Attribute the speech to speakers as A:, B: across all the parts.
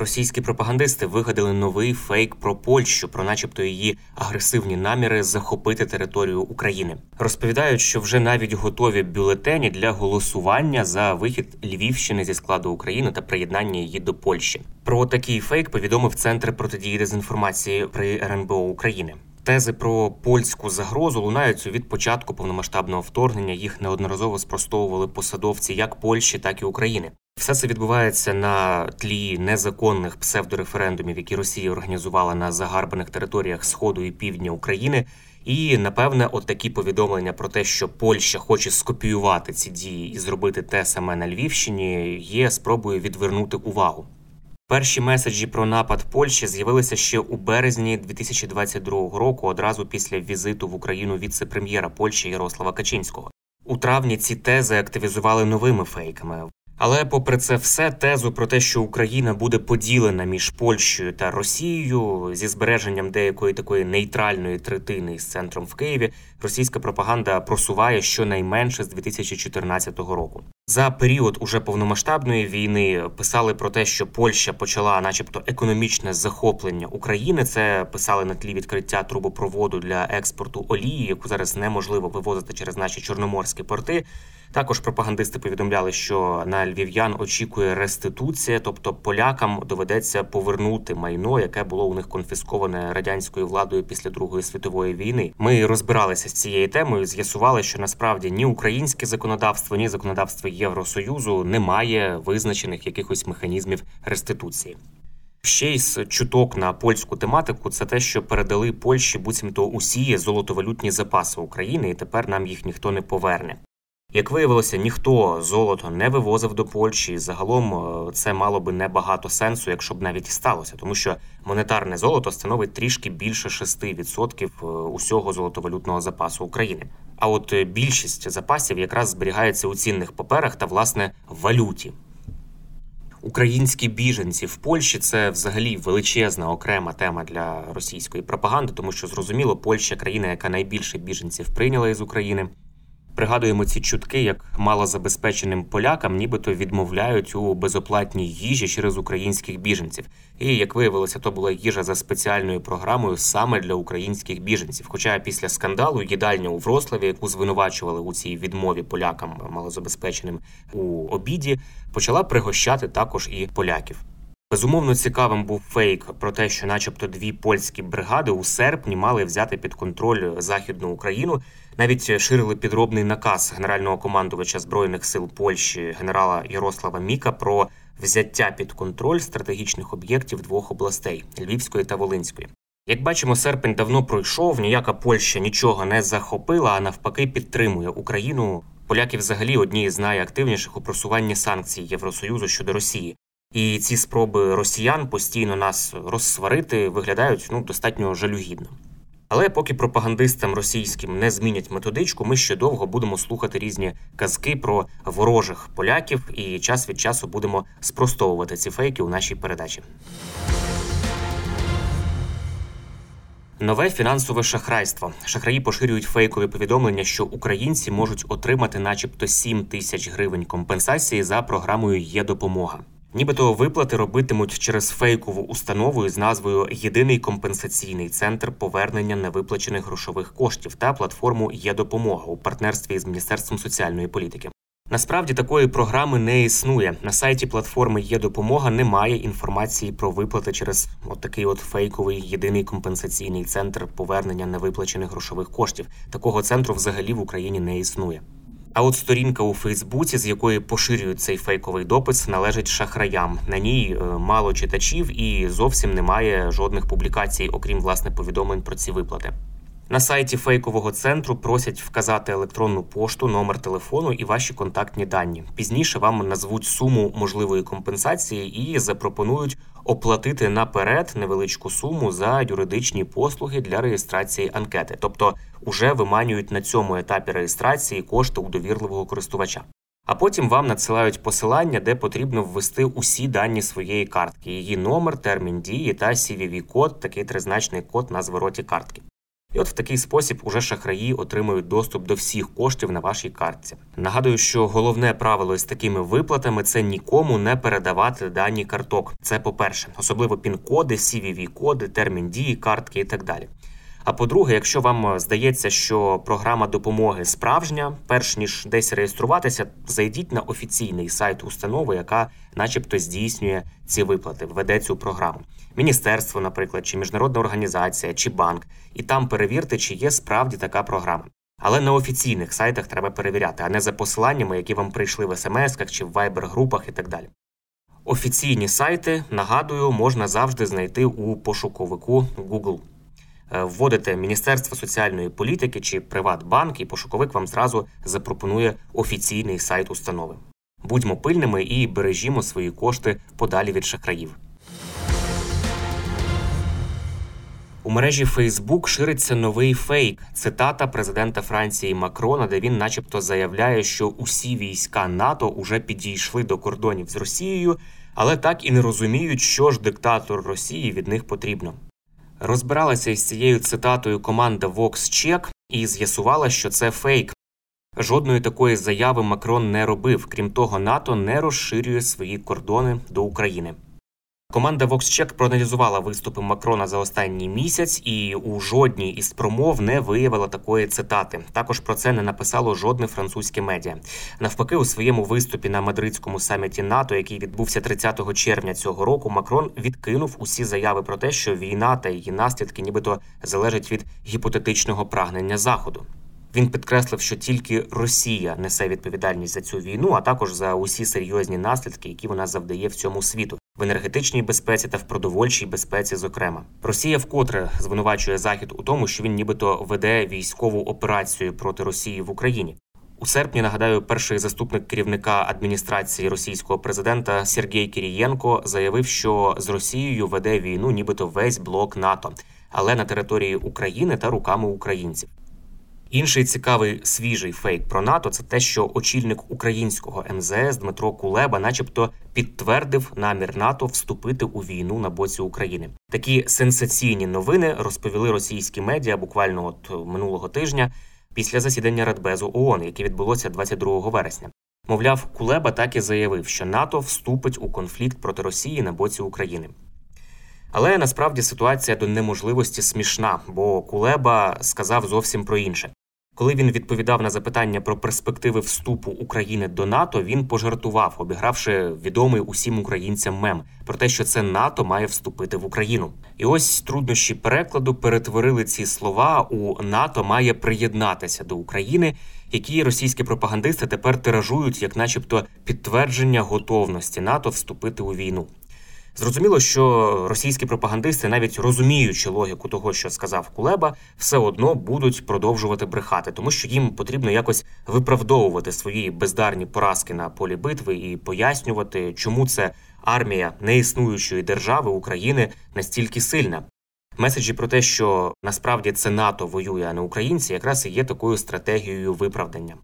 A: Російські пропагандисти вигадали новий фейк про Польщу, про, начебто, її агресивні наміри захопити територію України. Розповідають, що вже навіть готові бюлетені для голосування за вихід Львівщини зі складу України та приєднання її до Польщі. Про такий фейк повідомив центр протидії дезінформації при РНБО України. Тези про польську загрозу лунають від початку повномасштабного вторгнення. Їх неодноразово спростовували посадовці як Польщі, так і України. Все це відбувається на тлі незаконних псевдореферендумів, які Росія організувала на загарбаних територіях Сходу і Півдня України. І напевне, от такі повідомлення про те, що Польща хоче скопіювати ці дії і зробити те саме на Львівщині, є спробою відвернути увагу. Перші меседжі про напад Польщі з'явилися ще у березні 2022 року, одразу після візиту в Україну віце-прем'єра Польщі Ярослава Качинського. У травні ці тези активізували новими фейками. Але, попри це все, тезу про те, що Україна буде поділена між Польщею та Росією зі збереженням деякої такої нейтральної третини з центром в Києві, російська пропаганда просуває щонайменше з 2014 року. За період уже повномасштабної війни писали про те, що Польща почала, начебто, економічне захоплення України. Це писали на тлі відкриття трубопроводу для експорту олії, яку зараз неможливо вивозити через наші чорноморські порти. Також пропагандисти повідомляли, що на львів'ян очікує реституція, тобто полякам доведеться повернути майно, яке було у них конфісковане радянською владою після Другої світової війни. Ми розбиралися з цією темою, з'ясували, що насправді ні українське законодавство, ні законодавство Євросоюзу немає визначених якихось механізмів реституції. Ще й з чуток на польську тематику це те, що передали Польщі буцімто усі золотовалютні запаси України, і тепер нам їх ніхто не поверне. Як виявилося, ніхто золото не вивозив до Польщі. Загалом е, це мало би небагато сенсу, якщо б навіть сталося, тому що монетарне золото становить трішки більше 6% е, усього золотовалютного запасу України. А от е, більшість запасів якраз зберігається у цінних паперах та власне валюті. Українські біженці в Польщі це взагалі величезна окрема тема для російської пропаганди, тому що зрозуміло, Польща країна, яка найбільше біженців прийняла із України. Пригадуємо ці чутки, як малозабезпеченим полякам, нібито відмовляють у безоплатній їжі через українських біженців. І як виявилося, то була їжа за спеціальною програмою саме для українських біженців. Хоча після скандалу їдальня у Врославі, яку звинувачували у цій відмові полякам малозабезпеченим у обіді, почала пригощати також і поляків. Безумовно, цікавим був фейк про те, що, начебто, дві польські бригади у серпні мали взяти під контроль західну Україну. Навіть ширили підробний наказ генерального командувача збройних сил Польщі генерала Ярослава Міка про взяття під контроль стратегічних об'єктів двох областей Львівської та Волинської. Як бачимо, серпень давно пройшов. Ніяка Польща нічого не захопила, а навпаки, підтримує Україну. Поляки взагалі одні з найактивніших у просуванні санкцій Євросоюзу щодо Росії. І ці спроби росіян постійно нас розсварити виглядають ну достатньо жалюгідно. Але поки пропагандистам російським не змінять методичку, ми ще довго будемо слухати різні казки про ворожих поляків, і час від часу будемо спростовувати ці фейки у нашій передачі. Нове фінансове шахрайство. Шахраї поширюють фейкові повідомлення, що українці можуть отримати, начебто, 7 тисяч гривень компенсації за програмою Є допомога. Нібито виплати робитимуть через фейкову установу із назвою Єдиний компенсаційний центр повернення невиплачених грошових коштів та платформу Є допомога у партнерстві з міністерством соціальної політики. Насправді такої програми не існує. На сайті платформи Є допомога немає інформації про виплати через от такий от фейковий єдиний компенсаційний центр повернення невиплачених грошових коштів. Такого центру взагалі в Україні не існує. А от сторінка у Фейсбуці, з якої поширюють цей фейковий допис, належить шахраям. На ній е, мало читачів і зовсім немає жодних публікацій, окрім власне повідомлень про ці виплати. На сайті фейкового центру просять вказати електронну пошту, номер телефону і ваші контактні дані. Пізніше вам назвуть суму можливої компенсації і запропонують оплатити наперед невеличку суму за юридичні послуги для реєстрації анкети, тобто уже виманюють на цьому етапі реєстрації кошти у довірливого користувача. А потім вам надсилають посилання, де потрібно ввести усі дані своєї картки, її номер, термін дії та cvv код такий тризначний код на звороті картки. І от в такий спосіб уже шахраї отримують доступ до всіх коштів на вашій картці. Нагадую, що головне правило з такими виплатами це нікому не передавати дані карток. Це по-перше, особливо пін-коди, cvv коди термін дії картки і так далі. А по-друге, якщо вам здається, що програма допомоги справжня, перш ніж десь реєструватися, зайдіть на офіційний сайт установи, яка, начебто, здійснює ці виплати, веде цю програму. Міністерство, наприклад, чи міжнародна організація, чи банк, і там перевірте, чи є справді така програма. Але на офіційних сайтах треба перевіряти, а не за посиланнями, які вам прийшли в смс-ках чи в вайбер-групах і так далі. Офіційні сайти, нагадую, можна завжди знайти у пошуковику Google. Е, вводите Міністерство соціальної політики чи Приватбанк, і пошуковик вам зразу запропонує офіційний сайт установи. Будьмо пильними і бережімо свої кошти подалі від шахраїв. У мережі Фейсбук шириться новий фейк. Цитата президента Франції Макрона, де він, начебто, заявляє, що усі війська НАТО уже підійшли до кордонів з Росією, але так і не розуміють, що ж диктатор Росії від них потрібно. Розбиралася із цією цитатою команда VoxCheck і з'ясувала, що це фейк. Жодної такої заяви Макрон не робив. Крім того, НАТО не розширює свої кордони до України. Команда VoxCheck проаналізувала виступи Макрона за останній місяць, і у жодній із промов не виявила такої цитати. Також про це не написало жодне французьке медіа. Навпаки, у своєму виступі на мадридському саміті НАТО, який відбувся 30 червня цього року, Макрон відкинув усі заяви про те, що війна та її наслідки, нібито залежать від гіпотетичного прагнення заходу. Він підкреслив, що тільки Росія несе відповідальність за цю війну, а також за усі серйозні наслідки, які вона завдає в цьому світу в енергетичній безпеці та в продовольчій безпеці. Зокрема, Росія вкотре звинувачує Захід у тому, що він нібито веде військову операцію проти Росії в Україні. У серпні нагадаю, перший заступник керівника адміністрації російського президента Сергій Кірієнко заявив, що з Росією веде війну, нібито весь блок НАТО, але на території України та руками українців. Інший цікавий свіжий фейк про НАТО це те, що очільник українського МЗС Дмитро Кулеба, начебто, підтвердив намір НАТО вступити у війну на боці України. Такі сенсаційні новини розповіли російські медіа буквально от минулого тижня після засідання Радбезу ООН, яке відбулося 22 вересня. Мовляв, Кулеба так і заявив, що НАТО вступить у конфлікт проти Росії на боці України. Але насправді ситуація до неможливості смішна, бо Кулеба сказав зовсім про інше. Коли він відповідав на запитання про перспективи вступу України до НАТО, він пожартував, обігравши відомий усім українцям мем про те, що це НАТО має вступити в Україну. І ось труднощі перекладу перетворили ці слова у НАТО має приєднатися до України, які російські пропагандисти тепер тиражують, як, начебто, підтвердження готовності НАТО вступити у війну. Зрозуміло, що російські пропагандисти, навіть розуміючи логіку того, що сказав Кулеба, все одно будуть продовжувати брехати, тому що їм потрібно якось виправдовувати свої бездарні поразки на полі битви і пояснювати, чому це армія неіснуючої держави України настільки сильна. Меседжі про те, що насправді це НАТО воює, а не українці, якраз і є такою стратегією виправдання.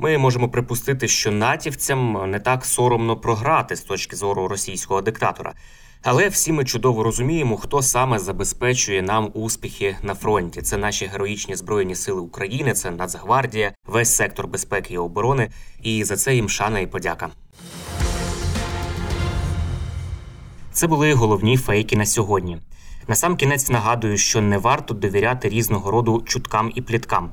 A: Ми можемо припустити, що натівцям не так соромно програти з точки зору російського диктатора. Але всі ми чудово розуміємо, хто саме забезпечує нам успіхи на фронті. Це наші героїчні збройні сили України, це Нацгвардія, весь сектор безпеки і оборони. І за це їм шана і подяка. Це були головні фейки на сьогодні. Насамкінець нагадую, що не варто довіряти різного роду чуткам і пліткам.